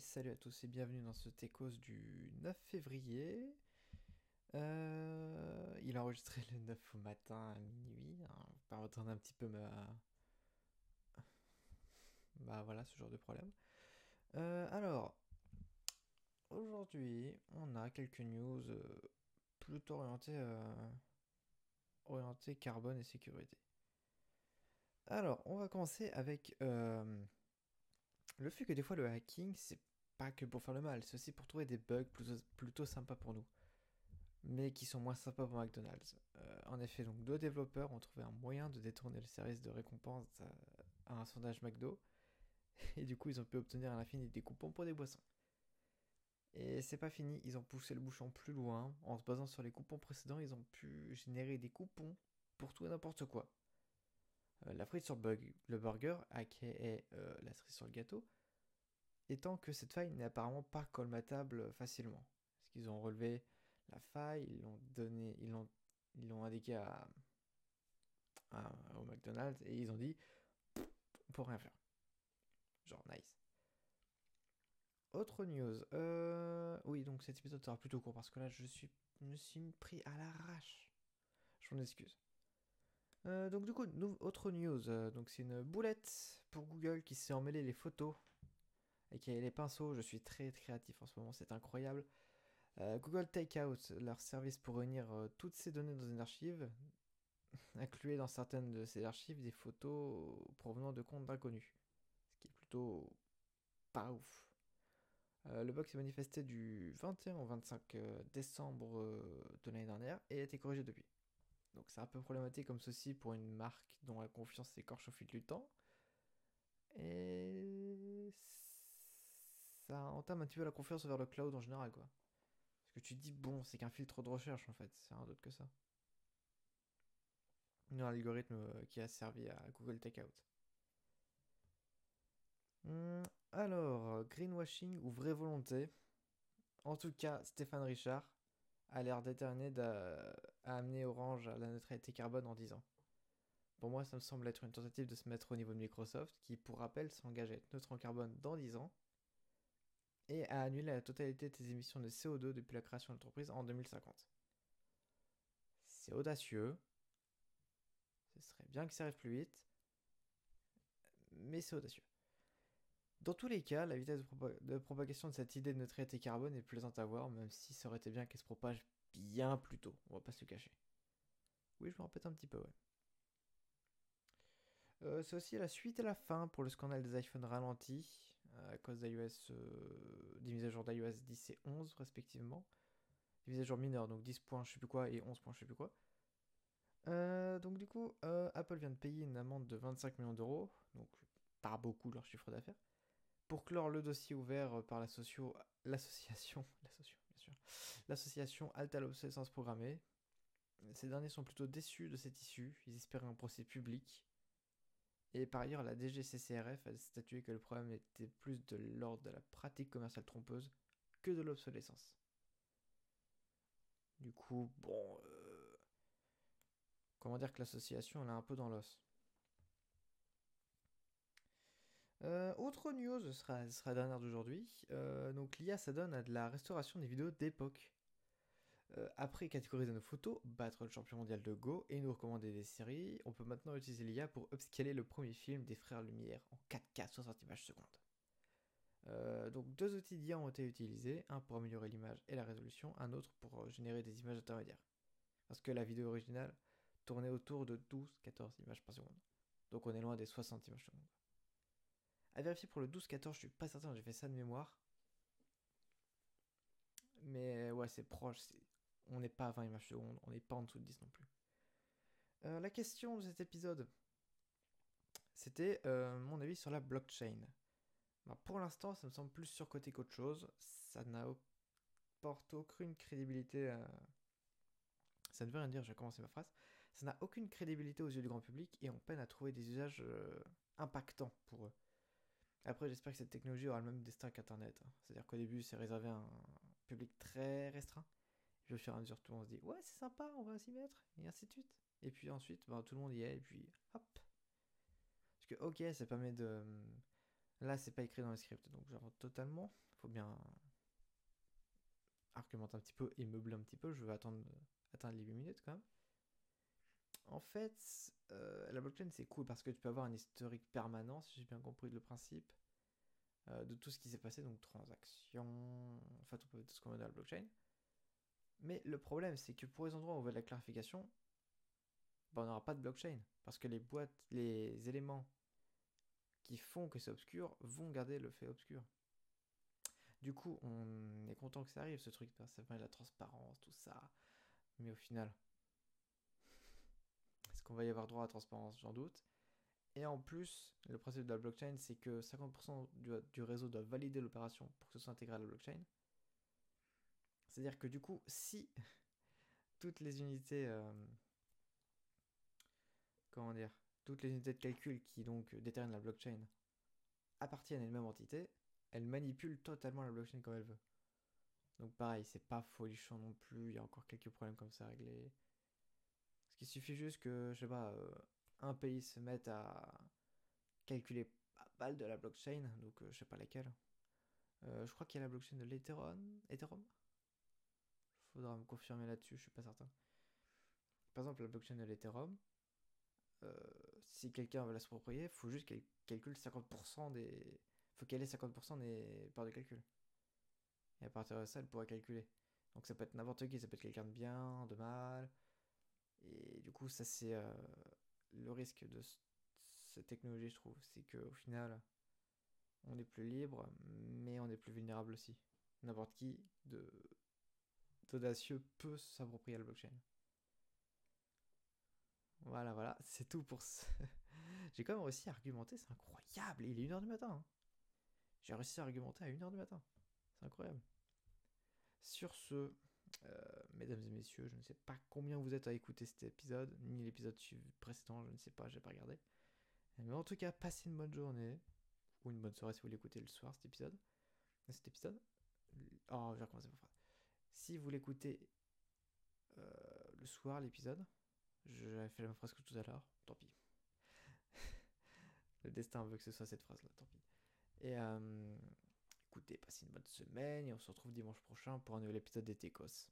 Salut à tous et bienvenue dans ce Techos du 9 février. Euh, il a enregistré le 9 au matin à minuit. Hein, pas un petit peu ma. Bah voilà, ce genre de problème. Euh, alors, aujourd'hui, on a quelques news euh, plutôt orientées, orientées carbone et sécurité. Alors, on va commencer avec le fait que des fois le hacking, c'est pas que pour faire le mal, c'est aussi pour trouver des bugs plutôt, sympas pour nous, mais qui sont moins sympas pour McDonald's. Euh, en effet, donc deux développeurs ont trouvé un moyen de détourner le service de récompense à, un sondage McDo, et du coup ils ont pu obtenir à l'infini des coupons pour des boissons. Et c'est pas fini, ils ont poussé le bouchon plus loin, en se basant sur les coupons précédents, ils ont pu générer des coupons pour tout et n'importe quoi. Euh, la frite sur le burger, aka euh, la cerise sur le gâteau, étant que cette faille n'est apparemment pas colmatable facilement. Parce qu'ils ont relevé la faille, ils l'ont donné, ils l'ont, ils l'ont indiqué à, au McDonald's et ils ont dit on peut rien faire. Genre nice. Autre news. Euh, oui, donc cet épisode sera plutôt court parce que là je suis, me suis pris à l'arrache. Je m'en excuse. Euh, donc du coup, autre news. Euh, donc c'est une boulette pour Google qui s'est emmêlé les photos et qui a les pinceaux. Je suis très créatif en ce moment, c'est incroyable. Euh, Google Takeout, leur service pour réunir toutes ces données dans une archive, incluait dans certaines de ces archives des photos provenant de comptes d'inconnus. Ce qui est plutôt pas ouf. le bug s'est manifesté du 21 au 25 décembre de l'année dernière et a été corrigé depuis. Donc c'est un peu problématique comme ceci pour une marque dont la confiance s'écorche au fil du temps. Et ça entame un petit peu la confiance vers le cloud en général, quoi. Parce que tu dis, bon, c'est qu'un filtre de recherche en fait, c'est rien d'autre que ça. Un algorithme euh, qui a servi à Google Takeout. Hmm, alors, greenwashing ou vraie volonté? En tout cas, Stéphane Richard, a l'air déterminé à amener Orange à la neutralité carbone en 10 ans. Pour moi, ça me semble être une tentative de se mettre au niveau de Microsoft, qui, pour rappel, s'engage à être neutre en carbone dans 10 ans, et à annuler la totalité de ses émissions de CO2 depuis la création de l'entreprise en 2050. C'est audacieux. Ce serait bien que ça arrive plus vite, mais c'est audacieux. Dans tous les cas, la vitesse de, propagation de cette idée de neutralité carbone est plaisante à voir, même si ça aurait été bien qu'elle se propage bien plus tôt, on va pas se le cacher. Oui, je me répète un petit peu, ouais. Euh, c'est aussi la suite et la fin pour le scandale des iPhones ralentis à cause euh, des mises à jour d'iOS 10 et 11 respectivement. Des mises à jour mineures, donc 10 points je sais plus quoi et 11 points je sais plus quoi. Euh, donc du coup, Apple vient de payer une amende de 25 millions d'euros, donc pas beaucoup leur chiffre d'affaires, pour clore le dossier ouvert euh, par l'association, l'association, l'obsolescence programmée, ces derniers sont plutôt déçus de cette issue, ils espéraient un procès public. Et par ailleurs, la DGCCRF a statué que le problème était plus de l'ordre de la pratique commerciale trompeuse que de l'obsolescence. Du coup, bon... Euh, comment dire que l'association, elle est un peu dans l'os? Euh, autre news, ce sera, sera la dernière d'aujourd'hui. Euh, donc l'IA s'adonne à de la restauration des vidéos d'époque. Euh, après catégoriser nos photos, battre le champion mondial de Go et nous recommander des séries, on peut maintenant utiliser l'IA pour upscaler le premier film des Frères Lumière en 4K 60 images secondes. donc deux outils d'IA ont été utilisés, un pour améliorer l'image et la résolution, un autre pour générer des images intermédiaires. Parce que la vidéo originale tournait autour de 12-14 images par seconde. Donc on est loin des 60 images secondes. À vérifier pour le 12-14, je suis pas certain, j'ai fait ça de mémoire. Mais ouais, c'est proche. On n'est pas à 20 images secondes, on n'est pas en dessous de 10 non plus. Euh, la question de cet épisode, c'était euh, mon avis sur la blockchain. Bah, pour l'instant, ça me semble plus surcoté qu'autre chose. Ça n'apporte aucune crédibilité. À... Ça ne veut rien dire, je vais commencer ma phrase. Ça n'a aucune crédibilité aux yeux du grand public et on peine à trouver des usages euh, impactants pour eux. Après, j'espère que cette technologie aura le même destin qu'Internet. Hein. C'est-à-dire qu'au début, c'est réservé à un public très restreint. Et puis au fur et à mesure, tout le monde se dit Ouais, c'est sympa, on va s'y mettre. Et ainsi de suite. Et puis ensuite, ben, tout le monde y est. Et puis hop. Parce que, ok, ça permet de, Là, c'est pas écrit dans le script, donc j'invente totalement. Faut bien argumenter un petit peu et meubler un petit peu. Je vais attendre atteindre les 8 minutes quand même. En fait, euh, la blockchain c'est cool parce que tu peux avoir un historique permanent, si j'ai bien compris le principe, euh, de tout ce qui s'est passé, donc transactions, en tout ce qu'on veut dans la blockchain. Mais le problème, c'est que pour les endroits où on veut de la clarification, bah, on n'aura pas de blockchain parce que les boîtes, les éléments qui font que c'est obscur vont garder le fait obscur. Du coup, on est content que ça arrive, ce truc, ça fait la transparence, tout ça. Mais au final, qu'on va y avoir droit à la transparence J'en doute. Et en plus, le principe de la blockchain, c'est que 50% du, réseau doit valider l'opération pour que ce soit intégré à la blockchain. C'est-à-dire que du coup, si toutes les unités... Euh, comment dire toutes les unités de calcul qui donc déterminent la blockchain appartiennent à une même entité, elle manipule totalement la blockchain comme elle veut. Donc pareil, c'est pas folichon non plus, il y a encore quelques problèmes comme ça à régler. Ce qui suffit juste que, je sais pas, euh, un pays se mette à calculer à balle de la blockchain, donc euh, je sais pas laquelle. Euh, je crois qu'il y a la blockchain de l'Ethereum. Ethereum? Faudra me confirmer là-dessus, je suis pas certain. Par exemple, la blockchain de l'Ethereum, si quelqu'un veut la s'approprier, faut juste qu'elle calcule 50% des. faut qu'elle ait 50% des parts de calcul. Et à partir de ça, elle pourra calculer. Donc ça peut être n'importe qui, ça peut être quelqu'un de bien, de mal. Et du coup, ça c'est euh, le risque de cette technologie, je trouve. C'est qu'au final, on est plus libre, mais on est plus vulnérable aussi. N'importe qui de d'audacieux peut s'approprier la blockchain. Voilà, voilà, c'est tout pour ce. J'ai quand même réussi à argumenter, c'est incroyable. Il est 1h du matin. Hein. J'ai réussi à argumenter à 1h du matin. C'est incroyable. Sur ce, euh, mesdames et messieurs, je ne sais pas combien vous êtes à écouter cet épisode, ni l'épisode précédent, je ne sais pas, j'ai pas regardé. Mais en tout cas, passez une bonne journée, ou une bonne soirée si vous l'écoutez le soir, cet épisode. Cet épisode. Oh, je vais recommencer ma phrase. Si vous l'écoutez euh, le soir, l'épisode, j'avais fait la même phrase que tout à l'heure, tant pis. Le destin veut que ce soit cette phrase-là, tant pis. Et euh, écoutez, passez une bonne semaine et on se retrouve dimanche prochain pour un nouvel épisode des Técos.